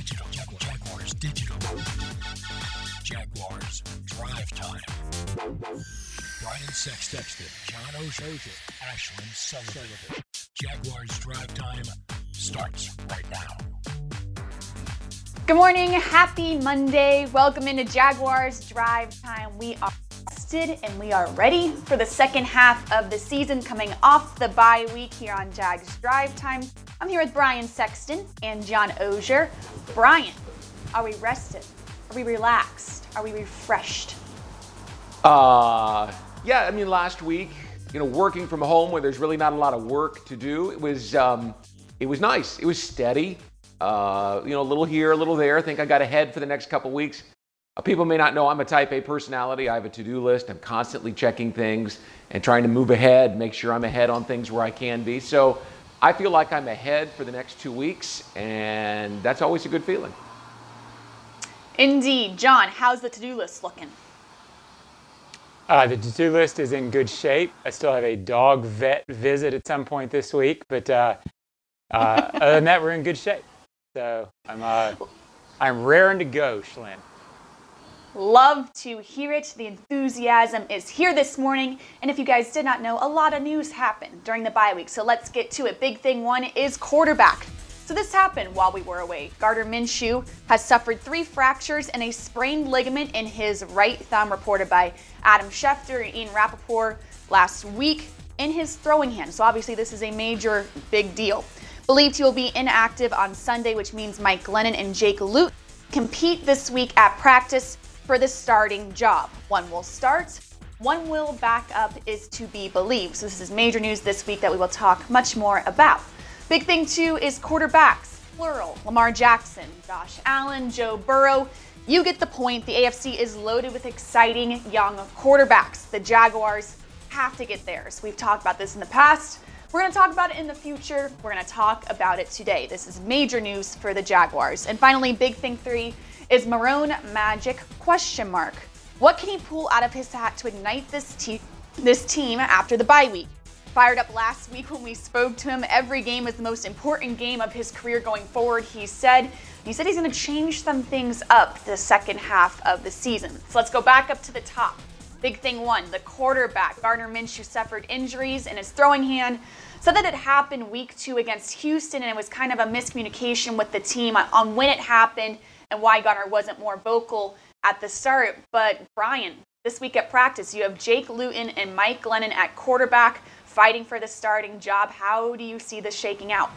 Digital. Jaguars Digital. Jaguars Drive Time. Brian Sexton, John Ashlyn Sullivan. Jaguars Drive Time starts right now. Good morning. Happy Monday. Welcome into Jaguars Drive Time. We are rested and we are ready for the second half of the season coming off the bye week here on Jags Drive Time. I'm here with Brian Sexton and John Oehser. Brian, are we rested? Are we relaxed? Are we refreshed? Uh, yeah, I mean, last week, you know, working from home where there's really not a lot of work to do, it was, um, it was nice. It was steady. Uh, you know, a little here, a little there. I think I got ahead for the next couple weeks. People may not know I'm a type A personality. I have a to do list. I'm constantly checking things and trying to move ahead, make sure I'm ahead on things where I can be. So I feel like I'm ahead for the next two weeks, and that's always a good feeling. Indeed. John, how's the to do list looking? Uh, the to-do list is in good shape. I still have a dog vet visit at some point this week, but uh, uh, other than that, we're in good shape. So I'm uh, I'm raring to go, Shlyn. Love to hear it. The enthusiasm is here this morning. And if you guys did not know, a lot of news happened during the bye week. So let's get to it. Big thing one is quarterback. So this happened while we were away. Gardner Minshew has suffered three fractures and a sprained ligament in his right thumb, reported by Adam Schefter and Ian Rapoport last week in his throwing hand. So obviously this is a major big deal. Believed he will be inactive on Sunday, which means Mike Glennon and Jake Luton compete this week at practice for the starting job. One will start, one will back up is to be believed. So this is major news this week that we will talk much more about. Big thing too is quarterbacks, plural. Lamar Jackson, Josh Allen, Joe Burrow. You get the point. The AFC is loaded with exciting young quarterbacks. The Jaguars have to get theirs. We've talked about this in the past. We're going to talk about it in the future. We're going to talk about it today. This is major news for the Jaguars. And finally, big thing three is Marrone Magic question mark. What can he pull out of his hat to ignite this, this team after the bye week? Fired up last week when we spoke to him. Every game is the most important game of his career going forward, he said. He said he's going to change some things up the second half of the season. So let's go back up to the top. Big thing one the quarterback, Gardner Minshew, suffered injuries in his throwing hand. Said that it happened week two against Houston, and it was kind of a miscommunication with the team on when it happened and why Gardner wasn't more vocal at the start. But Brian, this week at practice, you have Jake Luton and Mike Glennon at quarterback fighting for the starting job. How do you see this shaking out?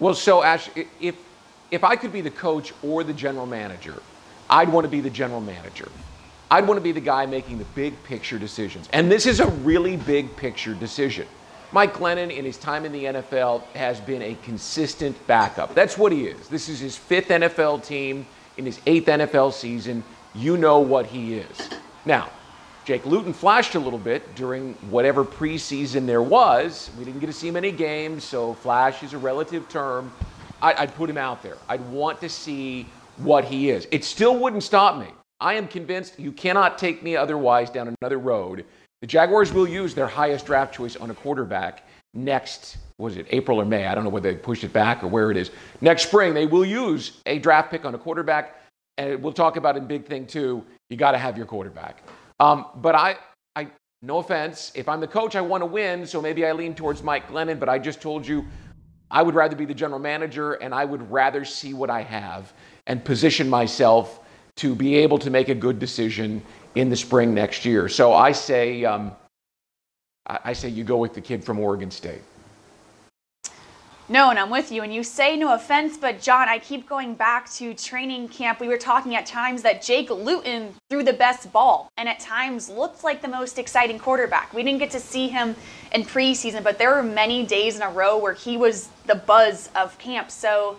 Well, so Ash, if if I could be the coach or the general manager, I'd want to be the general manager. I'd want to be the guy making the big picture decisions. And this is a really big picture decision. Mike Glennon, in his time in the NFL, has been a consistent backup. That's what he is. This is his fifth NFL team in his eighth NFL season. You know what he is. Now, Jake Luton flashed a little bit during whatever preseason there was. We didn't get to see many games, so flash is a relative term. I, would put him out there. I'd want to see what he is. It still wouldn't stop me. I am convinced you cannot take me otherwise down another road the Jaguars will use their highest draft choice on a quarterback next, was it April or May? I don't know whether they pushed it back or where it is. Next spring, they will use a draft pick on a quarterback. And we'll talk about in big thing too. You got to have your quarterback. Um, but I, I, no offense, if I'm the coach, I want to win. So maybe I lean towards Mike Glennon. But I just told you, I would rather be the general manager, and I would rather see what I have and position myself to be able to make a good decision in the spring next year. So I say, um, I say you go with the kid from Oregon State. No, and I'm with you. And you say no offense, but John, I keep going back to training camp. We were talking at times that Jake Luton threw the best ball and at times looked like the most exciting quarterback. We didn't get to see him in preseason, but there were many days in a row where he was the buzz of camp. So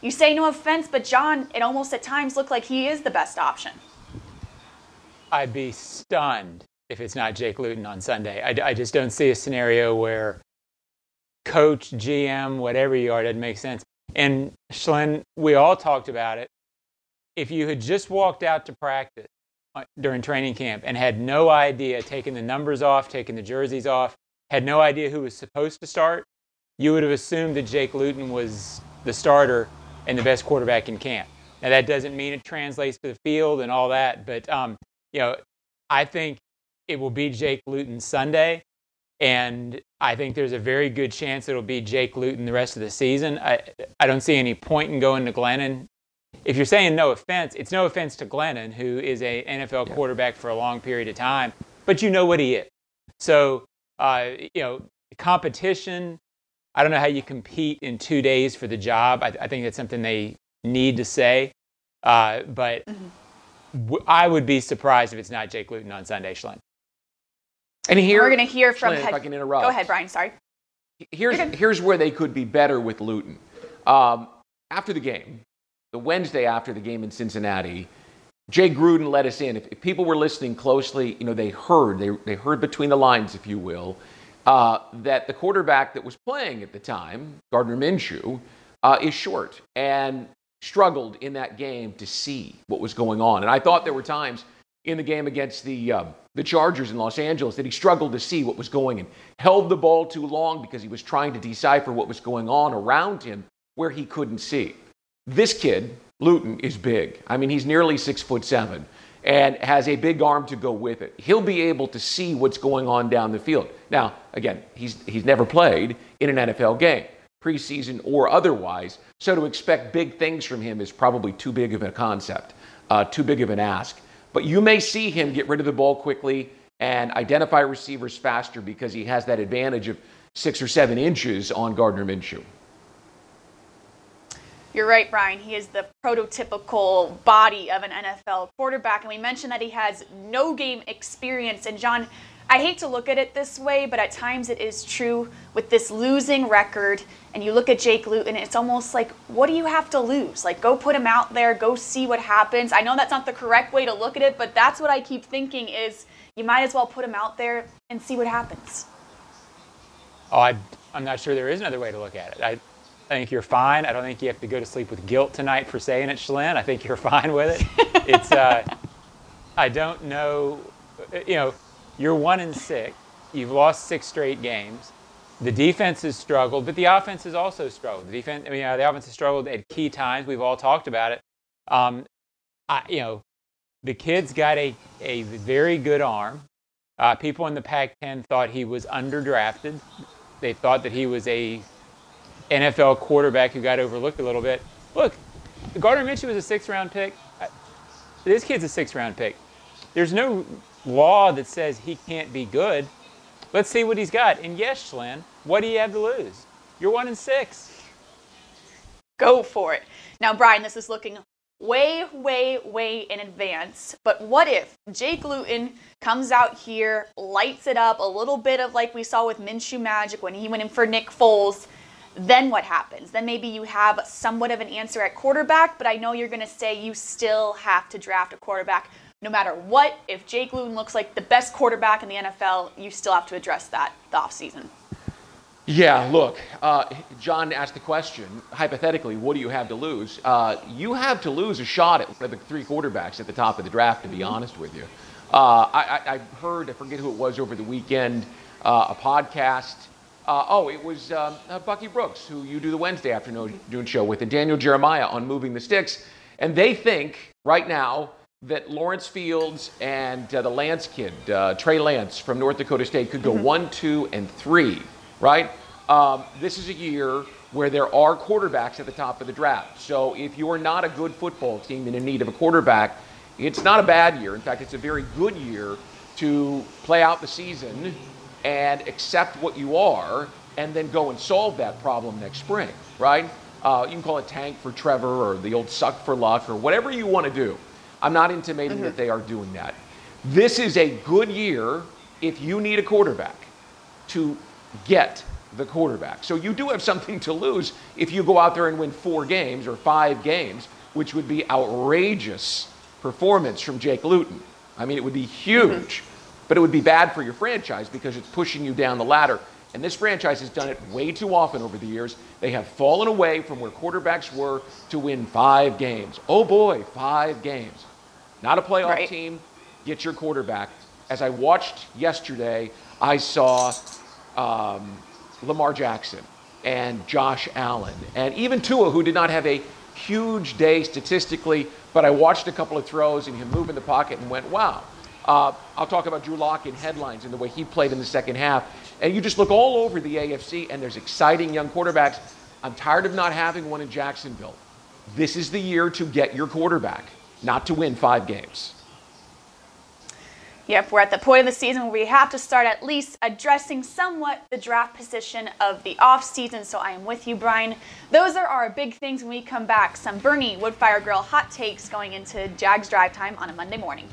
you say no offense, but John, it almost at times looked like he is the best option. I'd be stunned if it's not Jake Luton on Sunday. I, I just don't see a scenario where coach, GM, whatever you are, doesn't make sense. And Shlyn, we all talked about it. If you had just walked out to practice uh, during training camp and had no idea, taking the numbers off, taking the jerseys off, had no idea who was supposed to start, you would have assumed that Jake Luton was the starter and the best quarterback in camp. Now that doesn't mean it translates to the field and all that, but um, you know, I think it will be Jake Luton Sunday, and I think there's a very good chance it'll be Jake Luton the rest of the season. I I don't see any point in going to Glennon. If you're saying no offense, it's no offense to Glennon, who is a NFL yeah. quarterback for a long period of time, but you know what he is. So uh, you know, competition. I don't know how you compete in two days for the job. I, I think that's something they need to say. Uh, but mm-hmm. W- I would be surprised if it's not Jake Luton on Sunday, Schlen. And here, we're going to hear from. Schlen, head- if I can interrupt. Go ahead, Brian. Sorry. Here's here's where they could be better with Luton. Um, after the game, the Wednesday after the game in Cincinnati, Jay Gruden let us in. If, if, people were listening closely, you know, they heard, they, they heard between the lines, if you will, uh, that the quarterback that was playing at the time, Gardner Minshew, uh, is short. And struggled in that game to see what was going on. And I thought there were times in the game against the uh, the Chargers in Los Angeles that he struggled to see what was going and held the ball too long because he was trying to decipher what was going on around him where he couldn't see. This kid, Luton, is big. I mean, he's nearly six foot seven and has a big arm to go with it. He'll be able to see what's going on down the field. Now, again, he's he's never played in an NFL game preseason or otherwise. So to expect big things from him is probably too big of a concept, uh, too big of an ask. But you may see him get rid of the ball quickly and identify receivers faster because he has that advantage of six or seven inches on Gardner Minshew. You're right, Brian. He is the prototypical body of an NFL quarterback. And we mentioned that he has no game experience. And John, I hate to look at it this way, but at times it is true with this losing record. And you look at Jake Luton, it's almost like, what do you have to lose? Like, go put him out there, go see what happens. I know that's not the correct way to look at it, but that's what I keep thinking is you might as well put him out there and see what happens. Oh, I, am not sure there is another way to look at it. I, I think you're fine. I don't think you have to go to sleep with guilt tonight for saying it, Schlen. I think you're fine with it. it's, uh, I don't know, you know, you're one in six. You've lost six straight games. The defense has struggled, but the offense has also struggled. The defense, I mean, uh, the offense has struggled at key times. We've all talked about it. Um, I, you know, the kid's got a, a very good arm. Uh, people in the Pac-10 thought he was underdrafted. They thought that he was a NFL quarterback who got overlooked a little bit. Look, Gardner Minshew was a sixth-round pick. This kid's a sixth-round pick. There's no law that says he can't be good. Let's see what he's got. And yes, what do you have to lose? You're one in six. Go for it. Now, Brian, this is looking way, way, way in advance. But what if Jake Luton comes out here, lights it up, a little bit of like we saw with Minshew Magic when he went in for Nick Foles? Then what happens? Then maybe you have somewhat of an answer at quarterback, but I know you're going to say you still have to draft a quarterback no matter what, if Jake Luton looks like the best quarterback in the NFL, you still have to address that the offseason. Yeah, look, uh, John asked the question hypothetically, what do you have to lose? Uh, you have to lose a shot at the three quarterbacks at the top of the draft, to be mm-hmm. honest with you. Uh, I, I, heard, I forget who it was over the weekend, uh, a podcast. Uh, oh, it was um, uh, Bucky Brooks, who you do the Wednesday afternoon show with, and Daniel Jeremiah on Moving the Sticks. And they think right now that Lawrence Fields and uh, the Lance kid, uh, Trey Lance from North Dakota State, could go mm-hmm. one, two, and three, right? Um, this is a year where there are quarterbacks at the top of the draft. So if you are not a good football team and in need of a quarterback, it's not a bad year. In fact, it's a very good year to play out the season and accept what you are and then go and solve that problem next spring, right? Uh, you can call it tank for Trevor or the old suck for luck or whatever you want to do. I'm not intimating mm-hmm. that they are doing that. This is a good year if you need a quarterback to get the quarterback. So you do have something to lose if you go out there and win four games or five games, which would be outrageous performance from Jake Luton. I mean, it would be huge, mm-hmm. but it would be bad for your franchise because it's pushing you down the ladder. And this franchise has done it way too often over the years. They have fallen away from where quarterbacks were to win five games. Oh boy, five games not a playoff right. team. Get your quarterback. As I watched yesterday, I saw um, Lamar Jackson and Josh Allen and even Tua, who did not have a huge day statistically, but I watched a couple of throws and him move in the pocket and went, wow. Uh, I'll talk about Drew Lock in headlines and the way he played in the second half. And you just look all over the AFC, and there's exciting young quarterbacks. I'm tired of not having one in Jacksonville. This is the year to get your quarterback, not to win five games. Yep, we're at the point of the season where we have to start at least addressing somewhat the draft position of the offseason. So I am with you, Brian. Those are our big things when we come back. Some Bernie Woodfire Grill hot takes going into Jags drive time on a Monday morning.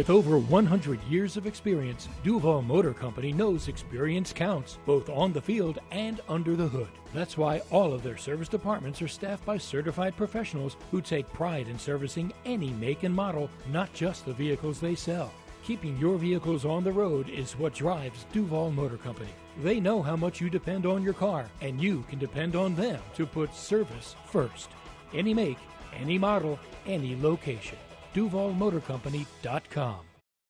With over 100 years of experience, Duval Motor Company knows experience counts, both on the field and under the hood. That's why all of their service departments are staffed by certified professionals who take pride in servicing any make and model, not just the vehicles they sell. Keeping your vehicles on the road is what drives Duval Motor Company. They know how much you depend on your car, and you can depend on them to put service first. Any make, any model, any location. DuvalMotorCompany.com.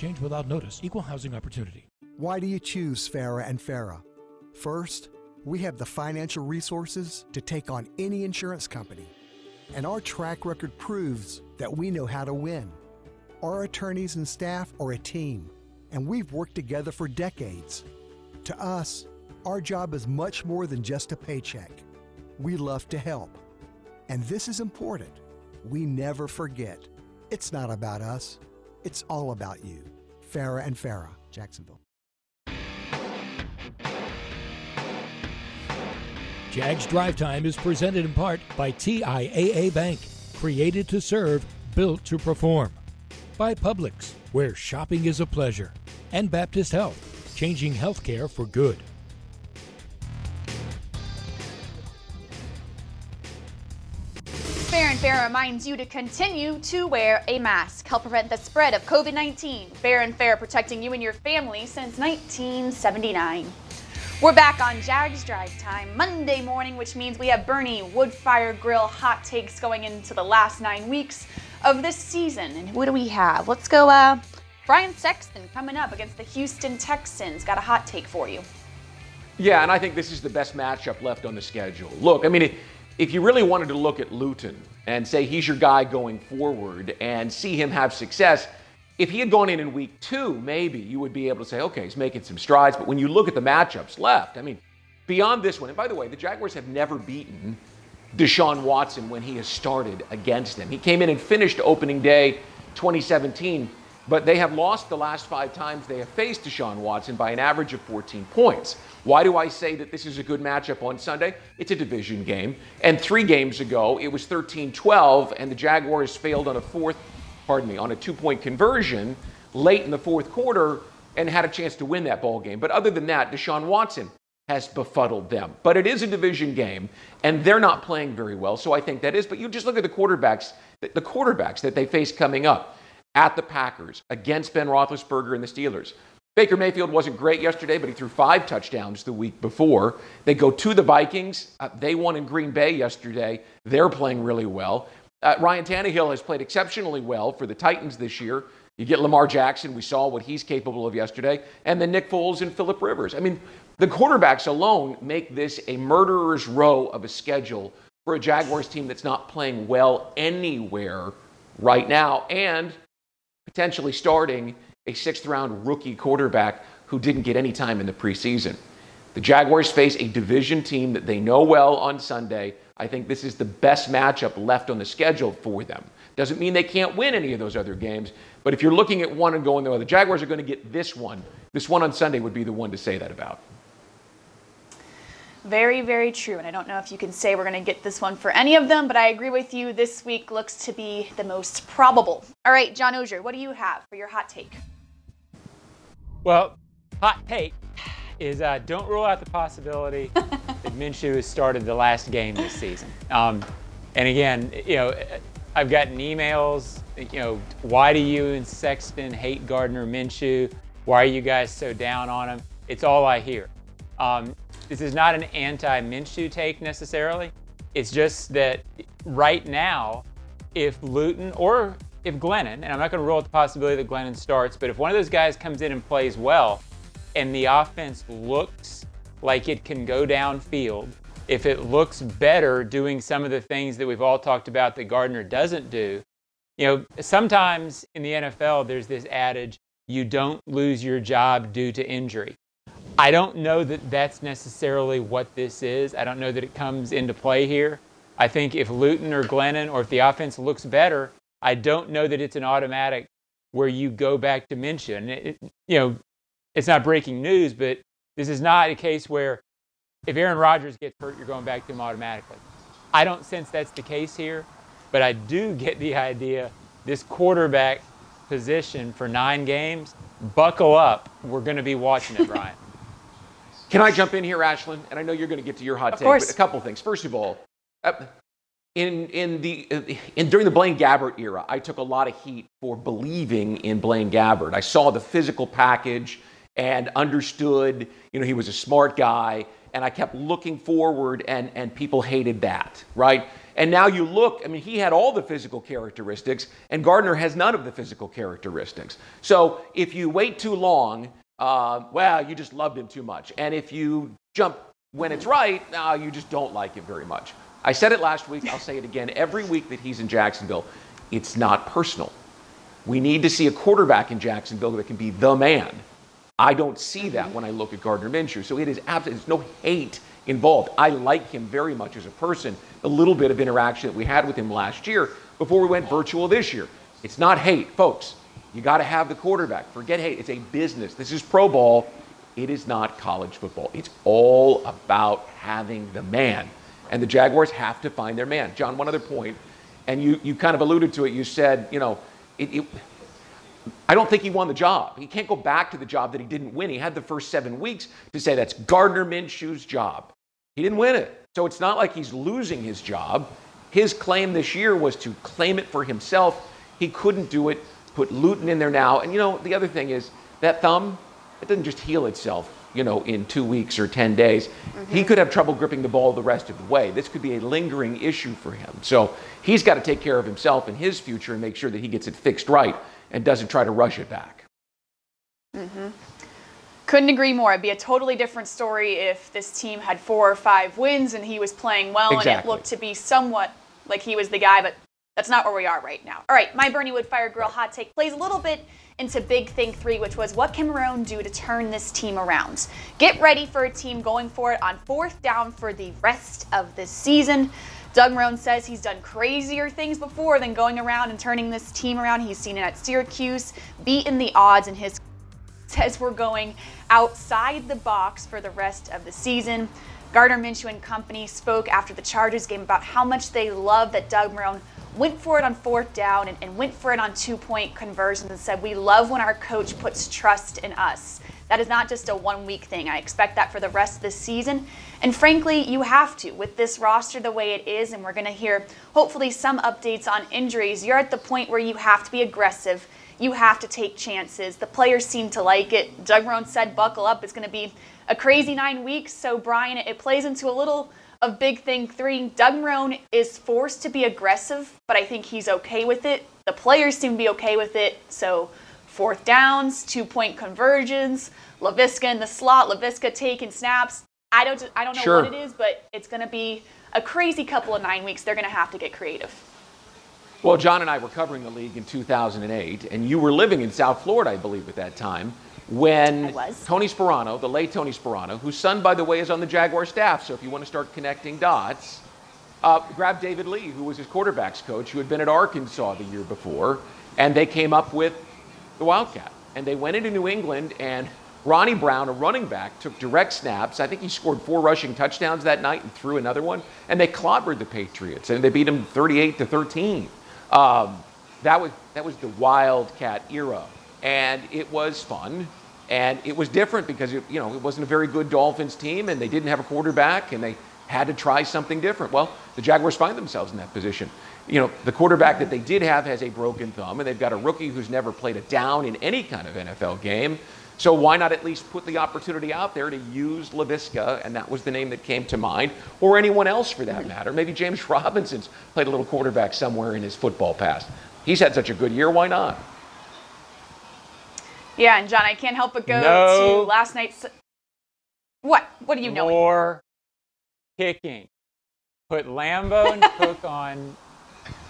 change without notice. Equal housing opportunity. Why do you choose Farah and Farah? First, we have the financial resources to take on any insurance company. And our track record proves that we know how to win. Our attorneys and staff are a team, and we've worked together for decades. To us, our job is much more than just a paycheck. We love to help. And this is important. We never forget. It's not about us, it's all about you. Farah and Farah, Jacksonville. Jags Drive Time is presented in part by TIAA Bank, created to serve, built to perform. By Publix, where shopping is a pleasure. And Baptist Health, changing healthcare for good. Farah reminds you to continue to wear a mask. Help prevent the spread of COVID 19. Farah and Farah protecting you and your family since 1979. We're back on Jags Drive Time Monday morning, which means we have Bernie Woodfire Grill hot takes going into the last nine weeks of this season. And what do we have? Let's go. Uh, Brian Sexton coming up against the Houston Texans. Got a hot take for you. Yeah, and I think this is the best matchup left on the schedule. Look, I mean, it, if you really wanted to look at Luton and say he's your guy going forward and see him have success, if he had gone in in week two, maybe you would be able to say, okay, he's making some strides. But when you look at the matchups left, I mean, beyond this one, and by the way, the Jaguars have never beaten Deshaun Watson when he has started against them. He came in and finished opening day 2017 but they have lost the last five times they have faced Deshaun Watson by an average of 14 points. Why do I say that this is a good matchup on Sunday? It's a division game. And three games ago, it was 13 12, and the Jaguars failed on a fourth, pardon me, on a two point conversion late in the fourth quarter and had a chance to win that ball game. But other than that, Deshaun Watson has befuddled them. But it is a division game, and they're not playing very well. So I think that is. But you just look at the quarterbacks, the quarterbacks that they face coming up at the Packers against Ben Roethlisberger and the Steelers. Baker Mayfield wasn't great yesterday, but he threw five touchdowns the week before. They go to the Vikings. Uh, they won in Green Bay yesterday. They're playing really well. Uh, Ryan Tannehill has played exceptionally well for the Titans this year. You get Lamar Jackson. We saw what he's capable of yesterday. And then Nick Foles and Philip Rivers. I mean, the quarterbacks alone make this a murderer's row of a schedule for a Jaguars team that's not playing well anywhere right now. And potentially starting a sixth round rookie quarterback who didn't get any time in the preseason. The Jaguars face a division team that they know well on Sunday. I think this is the best matchup left on the schedule for them. Doesn't mean they can't win any of those other games, but if you're looking at one and going, oh, the Jaguars are going to get this one, this one on Sunday would be the one to say that about. Very, very true. And I don't know if you can say we're going to get this one for any of them, but I agree with you. This week looks to be the most probable. All right, John Oehser, what do you have for your hot take? Well, hot take is uh, don't rule out the possibility that Minshew has started the last game this season. Um, and again, you know, I've gotten emails, you know, why do you and Sexton hate Gardner Minshew? Why are you guys so down on him? It's all I hear. Um, this is not an anti Minshew take necessarily. It's just that right now, if Luton or if Glennon, and I'm not going to rule out the possibility that Glennon starts, but if one of those guys comes in and plays well, and the offense looks like it can go downfield, if it looks better doing some of the things that we've all talked about that Gardner doesn't do, you know, sometimes in the NFL, there's this adage you don't lose your job due to injury. I don't know that that's necessarily what this is. I don't know that it comes into play here. I think if Luton or Glennon or if the offense looks better, I don't know that it's an automatic where you go back to it, you know, it's not breaking news, but this is not a case where if Aaron Rodgers gets hurt, you're going back to him automatically. I don't sense that's the case here, but I do get the idea this quarterback position for nine games, buckle up. We're going to be watching it, Brian. Can I jump in here, Ashlyn? And I know you're going to get to your hot of take, course. but a couple things. First of all, uh, in in the in during the Blaine Gabbert era, I took a lot of heat for believing in Blaine Gabbert. I saw the physical package and understood, you know, he was a smart guy, and I kept looking forward, and and people hated that, right? And now you look, I mean, he had all the physical characteristics, and Gardner has none of the physical characteristics. So if you wait too long uh, well, you just loved him too much. And if you jump when it's right, no, you just don't like him very much. I said it last week, I'll say it again. Every week that he's in Jacksonville, it's not personal. We need to see a quarterback in Jacksonville that can be the man. I don't see that when I look at Gardner Minshew. So it is absolutely, there's no hate involved. I like him very much as a person. A little bit of interaction that we had with him last year before we went virtual this year. It's not hate, folks. You got to have the quarterback. Forget hate. It's a business. This is pro ball. It is not college football. It's all about having the man. And the Jaguars have to find their man. John, one other point, and you, you kind of alluded to it. You said, you know, it, it, I don't think he won the job. He can't go back to the job that he didn't win. He had the first seven weeks to say that's Gardner Minshew's job. He didn't win it. So it's not like he's losing his job. His claim this year was to claim it for himself. He couldn't do it put Luton in there now. And you know, the other thing is that thumb, it doesn't just heal itself, you know, in two weeks or 10 days. Mm-hmm. He could have trouble gripping the ball the rest of the way. This could be a lingering issue for him. So he's got to take care of himself and his future and make sure that he gets it fixed right and doesn't try to rush it back. Mm-hmm. Couldn't agree more. It'd be a totally different story if this team had four or five wins and he was playing well exactly. and it looked to be somewhat like he was the guy, but that's not where we are right now. All right, my Bernie Wood Fire Grill hot take plays a little bit into Big Thing 3, which was what can Marrone do to turn this team around? Get ready for a team going for it on fourth down for the rest of the season. Doug Marrone says he's done crazier things before than going around and turning this team around. He's seen it at Syracuse, beaten the odds, and his says we're going outside the box for the rest of the season. Gardner Minshew and company spoke after the Chargers game about how much they love that Doug Marrone went for it on fourth down and, and went for it on two point conversions and said, We love when our coach puts trust in us. That is not just a one week thing. I expect that for the rest of the season. And frankly, you have to. With this roster the way it is, and we're going to hear hopefully some updates on injuries, you're at the point where you have to be aggressive. You have to take chances. The players seem to like it. Doug Marrone said, buckle up. It's going to be a crazy nine weeks. So, Brian, it plays into a little of Big Thing 3. Doug Marrone is forced to be aggressive, but I think he's okay with it. The players seem to be okay with it. So, fourth downs, two point conversions, Laviska in the slot, Laviska taking snaps. I don't, I don't know sure. what it is, but it's going to be a crazy couple of nine weeks. They're going to have to get creative. Well, John and I were covering the league in 2008, and you were living in South Florida, I believe, at that time when Tony Sparano, the late Tony Sparano, whose son, by the way, is on the Jaguar staff, so if you want to start connecting dots, uh, grabbed David Lee, who was his quarterbacks coach, who had been at Arkansas the year before, and they came up with the Wildcat. And they went into New England, and Ronnie Brown, a running back, took direct snaps. I think he scored four rushing touchdowns that night and threw another one. And they clobbered the Patriots, and they beat them 38 to 13. Um, that was that was the Wildcat era, and it was fun, and it was different because it, you know it wasn't a very good Dolphins team, and they didn't have a quarterback, and they had to try something different. Well, the Jaguars find themselves in that position. You know, the quarterback that they did have has a broken thumb, and they've got a rookie who's never played a down in any kind of NFL game. So why not at least put the opportunity out there to use Laviska, and that was the name that came to mind, or anyone else for that matter. Maybe James Robinson's played a little quarterback somewhere in his football past. He's had such a good year, why not? Yeah, and John, I can't help but go No. to last night's. What? What do you know? More kicking. Put Lambo and Cooke on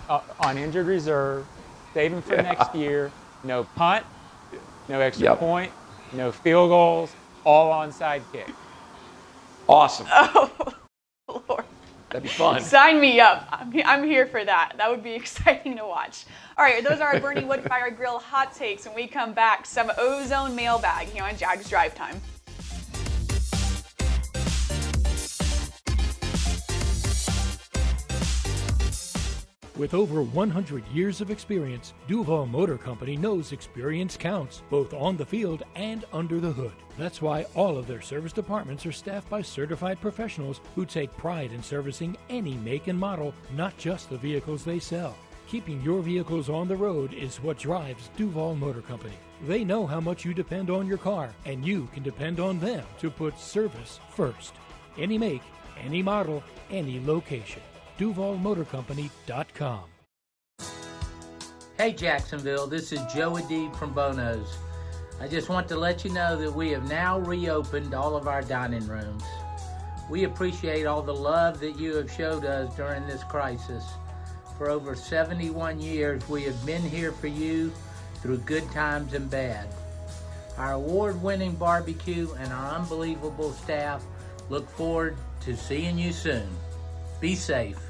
uh, on injured reserve. Save him for Yeah. next year. No punt. No extra Yep. point. No field goals. All onside kick. Awesome. Oh, Lord. That'd be fun. Sign me up. I'm, I'm here for that. That would be exciting to watch. All right, those are our Bernie Woodfire Grill hot takes. When we come back, some ozone mailbag here on Jags Drive Time. With over 100 years of experience, Duval Motor Company knows experience counts, both on the field and under the hood. That's why all of their service departments are staffed by certified professionals who take pride in servicing any make and model, not just the vehicles they sell. Keeping your vehicles on the road is what drives Duval Motor Company. They know how much you depend on your car, and you can depend on them to put service first. Any make, any model, any location. DuvalMotorCompany.com. Hey Jacksonville, this is Joe Adib from Bono's. I just want to let you know that we have now reopened all of our dining rooms. We appreciate all the love that you have showed us during this crisis. For over 71 years, we have been here for you through good times and bad. Our award winning barbecue and our unbelievable staff look forward to seeing you soon. Be safe.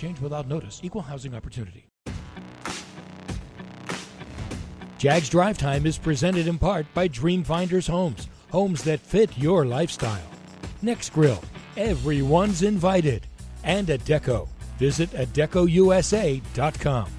change without notice. Equal housing opportunity. Jags Drive Time is presented in part by Dreamfinders Homes, homes that fit your lifestyle. Next Grill, everyone's invited. And Adecco. Visit AdeccoUSA.com.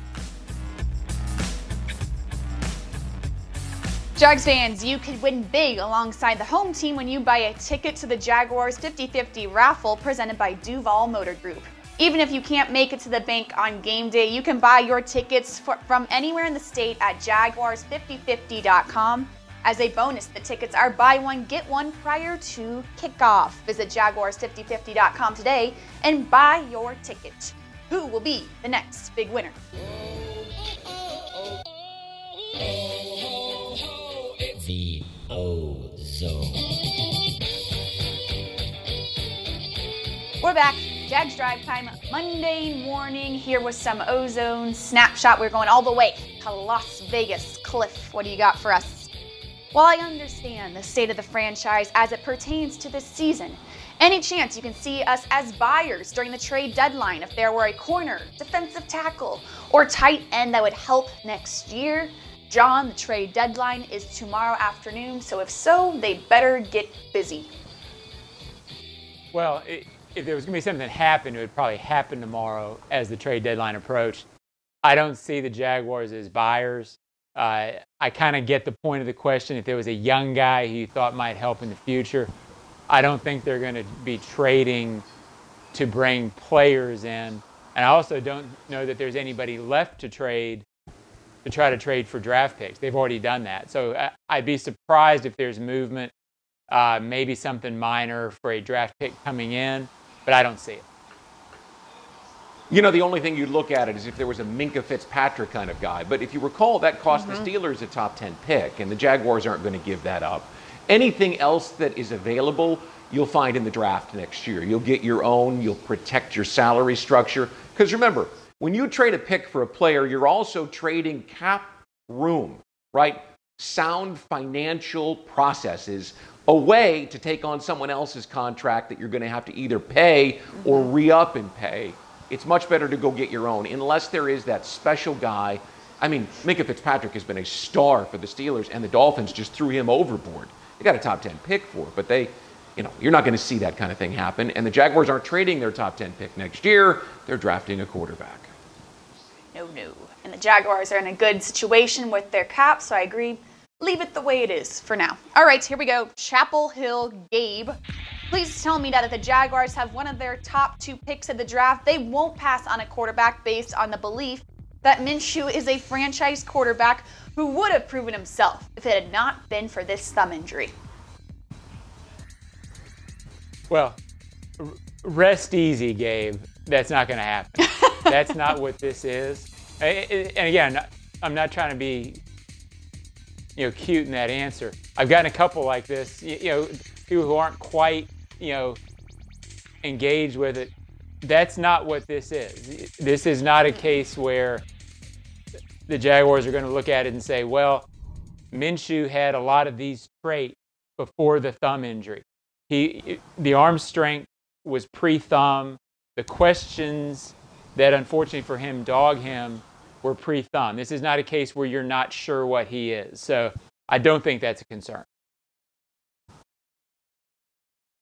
Jags fans, you could win big alongside the home team when you buy a ticket to the Jaguars 50 50 raffle presented by Duval Motor Group. Even if you can't make it to the bank on game day, you can buy your tickets for, from anywhere in the state at jaguars5050.com. As a bonus, the tickets are buy one, get one prior to kickoff. Visit jaguars5050.com today and buy your ticket. Who will be the next big winner? The Ozone. We're back. Jags Drive Time Monday morning here with some ozone snapshot. We're going all the way to Las Vegas. Cliff, what do you got for us? While I understand the state of the franchise as it pertains to this season, any chance you can see us as buyers during the trade deadline if there were a corner, defensive tackle, or tight end that would help next year? John, the trade deadline is tomorrow afternoon, so if so, they better get busy. Well, i if there was going to be something that happened, it would probably happen tomorrow as the trade deadline approached. I don't see the Jaguars as buyers. Uh, I kind of get the point of the question. If there was a young guy who you thought might help in the future, I don't think they're going to be trading to bring players in. And I also don't know that there's anybody left to trade to try to trade for draft picks. They've already done that. So I- I'd be surprised if there's movement, uh, maybe something minor for a draft pick coming in, but I don't see it. You know, the only thing you'd look at it is if there was a Minkah Fitzpatrick kind of guy. But if you recall, that cost the mm-hmm. Steelers a top 10 pick, and the Jaguars aren't going to give that up. Anything else that is available, you'll find in the draft next year. You'll get your own, you'll protect your salary structure. Because remember, when you trade a pick for a player, you're also trading cap room, right? Sound financial processes away to take on someone else's contract that you're going to have to either pay or mm-hmm. re up and pay. It's much better to go get your own, unless there is that special guy. I mean, Minkah Fitzpatrick has been a star for the Steelers, and the Dolphins just threw him overboard. They got a top 10 pick for it, but they, you know, you're not going to see that kind of thing happen. And the Jaguars aren't trading their top 10 pick next year, they're drafting a quarterback. No, no. And the Jaguars are in a good situation with their cap, so I agree. Leave it the way it is for now. All right, here we go. Chapel Hill Gabe. Please tell me that if the Jaguars have one of their top two picks of the draft, they won't pass on a quarterback based on the belief that Minshew is a franchise quarterback who would have proven himself if it had not been for this thumb injury. Well, r- rest easy, Gabe. That's not going to happen. That's not what this is. And again, I'm not trying to be, you know, cute in that answer. I've gotten a couple like this. You, you know, people who aren't quite, you know, engaged with it. That's not what this is. This is not a case where the Jaguars are going to look at it and say, well, Minshew had a lot of these traits before the thumb injury. He, the arm strength was pre-thumb. The questions that, unfortunately for him, dog him were pre-thumb. This is not a case where you're not sure what he is. So I don't think that's a concern.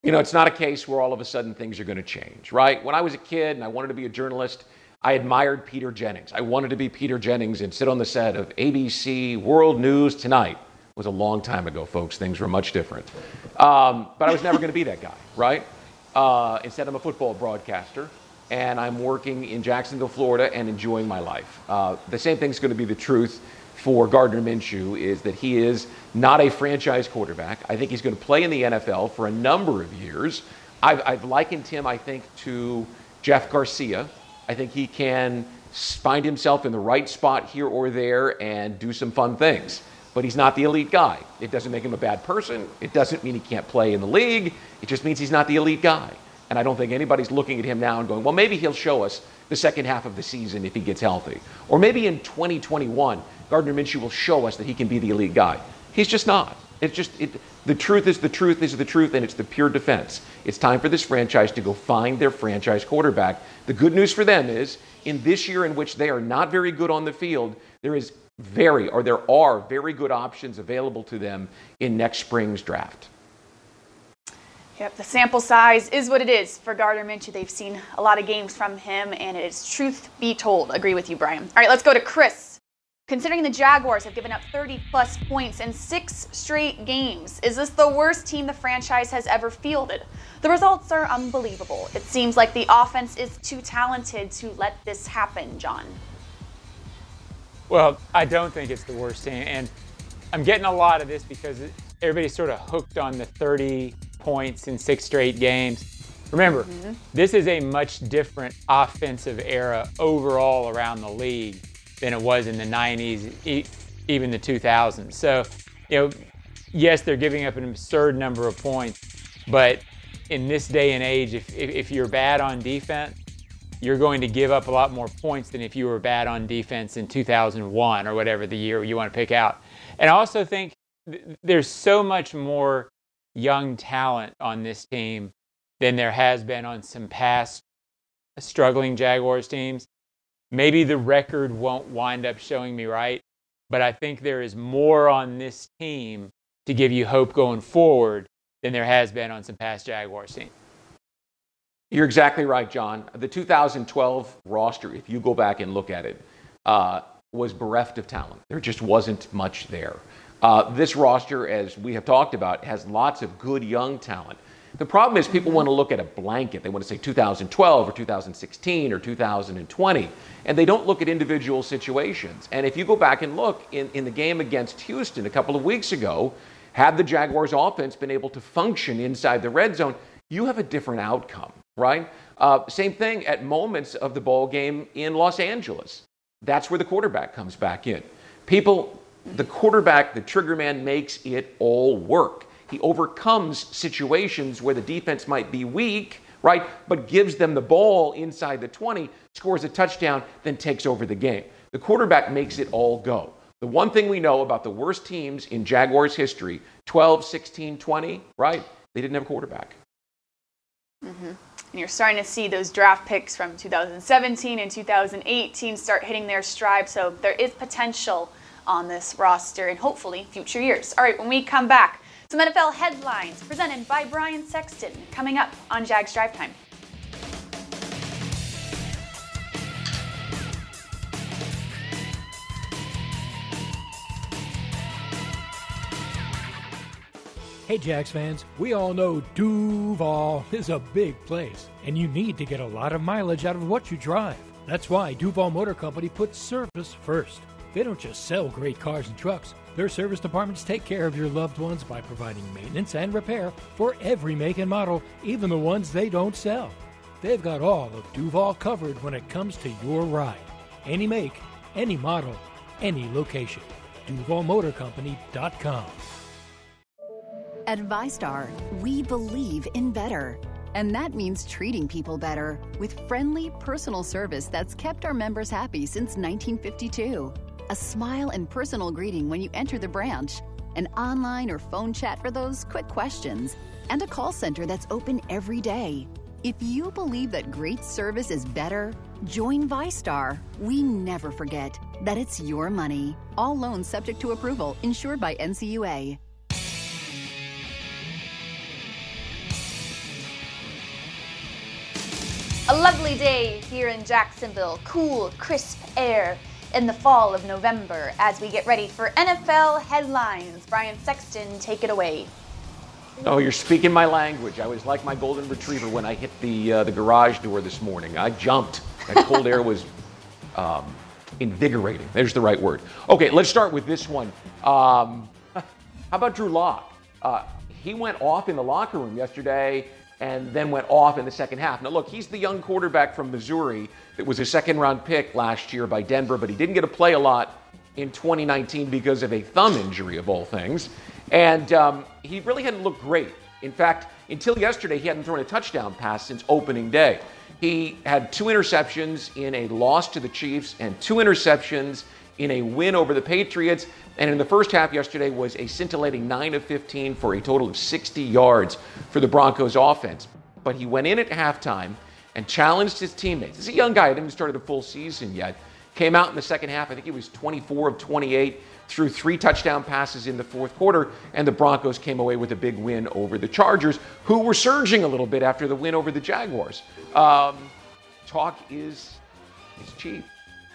You know, it's not a case where all of a sudden things are going to change, right? When I was a kid and I wanted to be a journalist, I admired Peter Jennings. I wanted to be Peter Jennings and sit on the set of ABC World News Tonight. It was a long time ago, folks. Things were much different. Um, but I was never going to be that guy, right? Uh, instead, I'm a football broadcaster, and I'm working in Jacksonville, Florida, and enjoying my life. Uh, the same thing's going to be the truth for Gardner Minshew is that he is not a franchise quarterback. I think he's going to play in the NFL for a number of years. I've, I've likened him, I think, to Jeff Garcia. I think he can find himself in the right spot here or there and do some fun things. But he's not the elite guy. It doesn't make him a bad person. It doesn't mean he can't play in the league. It just means he's not the elite guy. And I don't think anybody's looking at him now and going, well, maybe he'll show us the second half of the season if he gets healthy. Or maybe in 2021, Gardner Minshew will show us that he can be the elite guy. He's just not. It's just, it, the truth is the truth is the truth, and it's the pure defense. It's time for this franchise to go find their franchise quarterback. The good news for them is, in this year in which they are not very good on the field, there is very, or there are very good options available to them in next spring's draft. Yep, the sample size is what it is for Gardner Minshew. They've seen a lot of games from him, and it is truth be told. Agree with you, Brian. All right, let's go to Chris. Considering the Jaguars have given up 30 plus points in six straight games, is this the worst team the franchise has ever fielded? The results are unbelievable. It seems like the offense is too talented to let this happen, John. Well, I don't think it's the worst team. And I'm getting a lot of this because everybody's sort of hooked on the 30 points in six straight games. Remember, mm-hmm. this is a much different offensive era overall around the league than it was in the 90s, e- even the 2000s. So, you know, yes, they're giving up an absurd number of points, but in this day and age, if, if, if you're bad on defense, you're going to give up a lot more points than if you were bad on defense in 2001 or whatever the year you want to pick out. And I also think th- there's so much more young talent on this team than there has been on some past struggling Jaguars teams. Maybe the record won't wind up showing me right, but I think there is more on this team to give you hope going forward than there has been on some past Jaguars teams. You're exactly right, John. The 2012 roster, if you go back and look at it, uh, was bereft of talent. There just wasn't much there. Uh, this roster, as we have talked about, has lots of good young talent. The problem is people want to look at a blanket. They want to say 2012 or 2016 or 2020, and they don't look at individual situations. And if you go back and look in, in the game against Houston a couple of weeks ago, had the Jaguars offense been able to function inside the red zone, you have a different outcome, right? Uh, same thing at moments of the ball game in Los Angeles. That's where the quarterback comes back in. People, the quarterback, the trigger man makes it all work. He overcomes situations where the defense might be weak, right? But gives them the ball inside the 20, scores a touchdown, then takes over the game. The quarterback makes it all go. The one thing we know about the worst teams in Jaguars history 12, 16, 20, right? They didn't have a quarterback. Mm-hmm. And you're starting to see those draft picks from 2017 and 2018 start hitting their stride. So there is potential on this roster and hopefully future years. All right, when we come back, some NFL headlines presented by Brian Sexton coming up on Jags Drive Time. Hey, Jags fans, we all know Duval is a big place, and you need to get a lot of mileage out of what you drive. That's why Duval Motor Company puts service first. They don't just sell great cars and trucks, their service departments take care of your loved ones by providing maintenance and repair for every make and model, even the ones they don't sell. They've got all of Duval covered when it comes to your ride. Any make, any model, any location. DuvalMotorCompany.com. At VyStar, we believe in better. And that means treating people better with friendly, personal service that's kept our members happy since 1952. A smile and personal greeting when you enter the branch, an online or phone chat for those quick questions, and a call center that's open every day. If you believe that great service is better, join VyStar. We never forget that it's your money. All loans subject to approval, insured by NCUA. A lovely day here in Jacksonville. Cool, crisp air in the fall of November as we get ready for NFL headlines. Brian Sexton, take it away. Oh, you're speaking my language. I was like my golden retriever when I hit the uh, the garage door this morning. I jumped. That cold air was um, invigorating. There's the right word. Okay, let's start with this one. Um, how about Drew Lock? Uh, he went off in the locker room yesterday and then went off in the second half. Now, look, he's the young quarterback from Missouri that was a second round pick last year by Denver, but he didn't get to play a lot in 2019 because of a thumb injury, of all things. And um, he really hadn't looked great. In fact, until yesterday, he hadn't thrown a touchdown pass since opening day. He had two interceptions in a loss to the Chiefs and two interceptions in a win over the Patriots. And in the first half yesterday was a scintillating 9 of 15 for a total of 60 yards for the Broncos offense. But he went in at halftime and challenged his teammates. He's a young guy, hadn't even started a full season yet. Came out in the second half, I think he was 24 of 28, threw three touchdown passes in the fourth quarter, and the Broncos came away with a big win over the Chargers, who were surging a little bit after the win over the Jaguars. Um, talk is, is cheap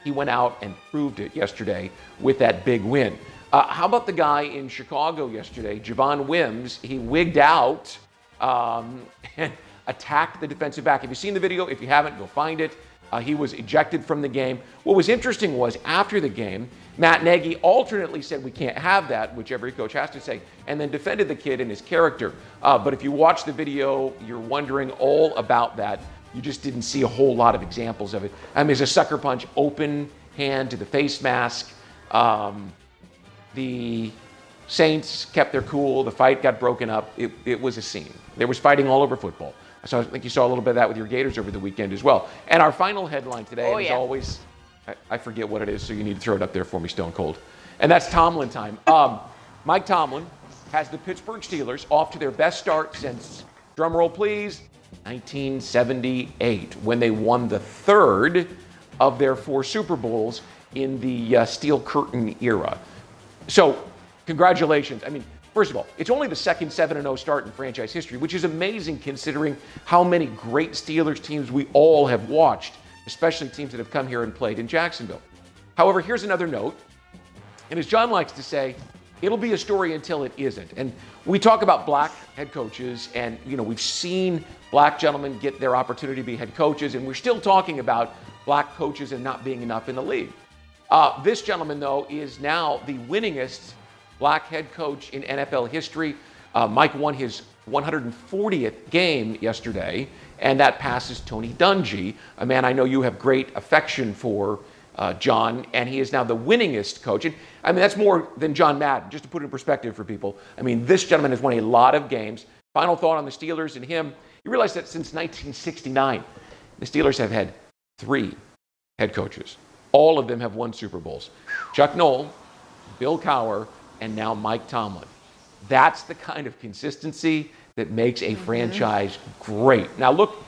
he went out and proved it yesterday with that big win. Uh, how about the guy in Chicago yesterday, Javon Wims? He wigged out um, and attacked the defensive back. Have you seen the video? If you haven't, go find it. Uh, he was ejected from the game. What was interesting was after the game, Matt Nagy alternately said we can't have that, which every coach has to say, and then defended the kid and his character. Uh, but if you watch the video, you're wondering all about that. You just didn't see a whole lot of examples of it. I mean, there's a sucker punch, open hand to the face mask. Um, the Saints kept their cool. The fight got broken up. It, it was a scene. There was fighting all over football. So I think you saw a little bit of that with your Gators over the weekend as well. And our final headline today, Oh, as yeah. always, I, I forget what it is, so you need to throw it up there for me, Stone Cold. And that's Tomlin time. Um, Mike Tomlin has the Pittsburgh Steelers off to their best start since, drumroll please, 1978, when they won the third of their four Super Bowls in the uh, Steel Curtain era. So, congratulations. I mean, first of all, it's only the second 7 0 start in franchise history, which is amazing considering how many great Steelers teams we all have watched, especially teams that have come here and played in Jacksonville. However, here's another note. And as John likes to say, it'll be a story until it isn't. And we talk about black head coaches, and you know we've seen black gentlemen get their opportunity to be head coaches, and we're still talking about black coaches and not being enough in the league. Uh, this gentleman, though, is now the winningest black head coach in NFL history. Uh, Mike won his 140th game yesterday, and that passes Tony Dungy, a man I know you have great affection for, uh, John, and he is now the winningest coach. And I mean, that's more than John Madden, just to put it in perspective for people. I mean, this gentleman has won a lot of games. Final thought on the Steelers and him. You realize that since 1969, the Steelers have had three head coaches. All of them have won Super Bowls. Chuck Noll, Bill Cowher, and now Mike Tomlin. That's the kind of consistency that makes a franchise great. Now, look,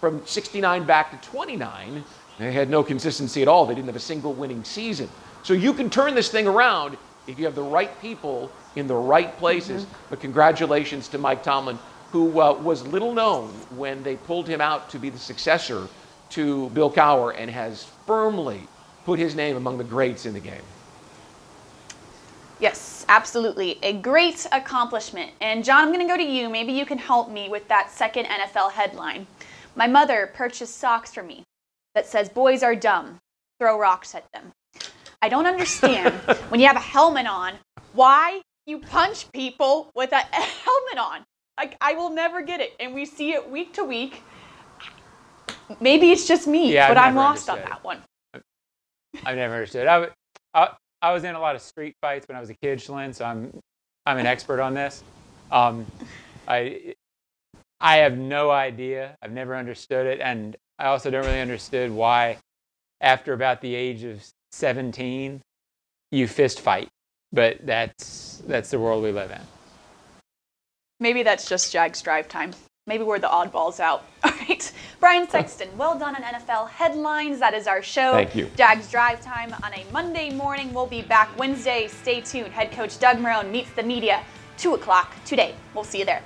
from 69 back to 29, they had no consistency at all. They didn't have a single winning season. So you can turn this thing around if you have the right people in the right places. But congratulations to Mike Tomlin, who uh, was little known when they pulled him out to be the successor to Bill Cowher and has firmly put his name among the greats in the game. Yes, absolutely. A great accomplishment. And John, I'm going to go to you. Maybe you can help me with that second NFL headline. My mother purchased socks for me that says, Boys are dumb, throw rocks at them. I don't understand when you have a helmet on, why you punch people with a helmet on. Like, I will never get it. And we see it week to week. Maybe it's just me, Yeah, but I'm never lost on that one. I've never understood. I I was in a lot of street fights when I was a kid, Shalyn, so I'm, I'm an expert on this. Um, I, I have no idea. I've never understood it, and I also don't really understood why, after about the age of 17, you fist fight. But that's that's the world we live in. Maybe that's just Jags drive time. Maybe we're the oddballs out. All right. Brian Sexton, well done on NFL headlines. That is our show. Thank you. Jags drive time on a Monday morning. We'll be back Wednesday. Stay tuned. Head coach Doug Marrone meets the media, 2 o'clock today. We'll see you there.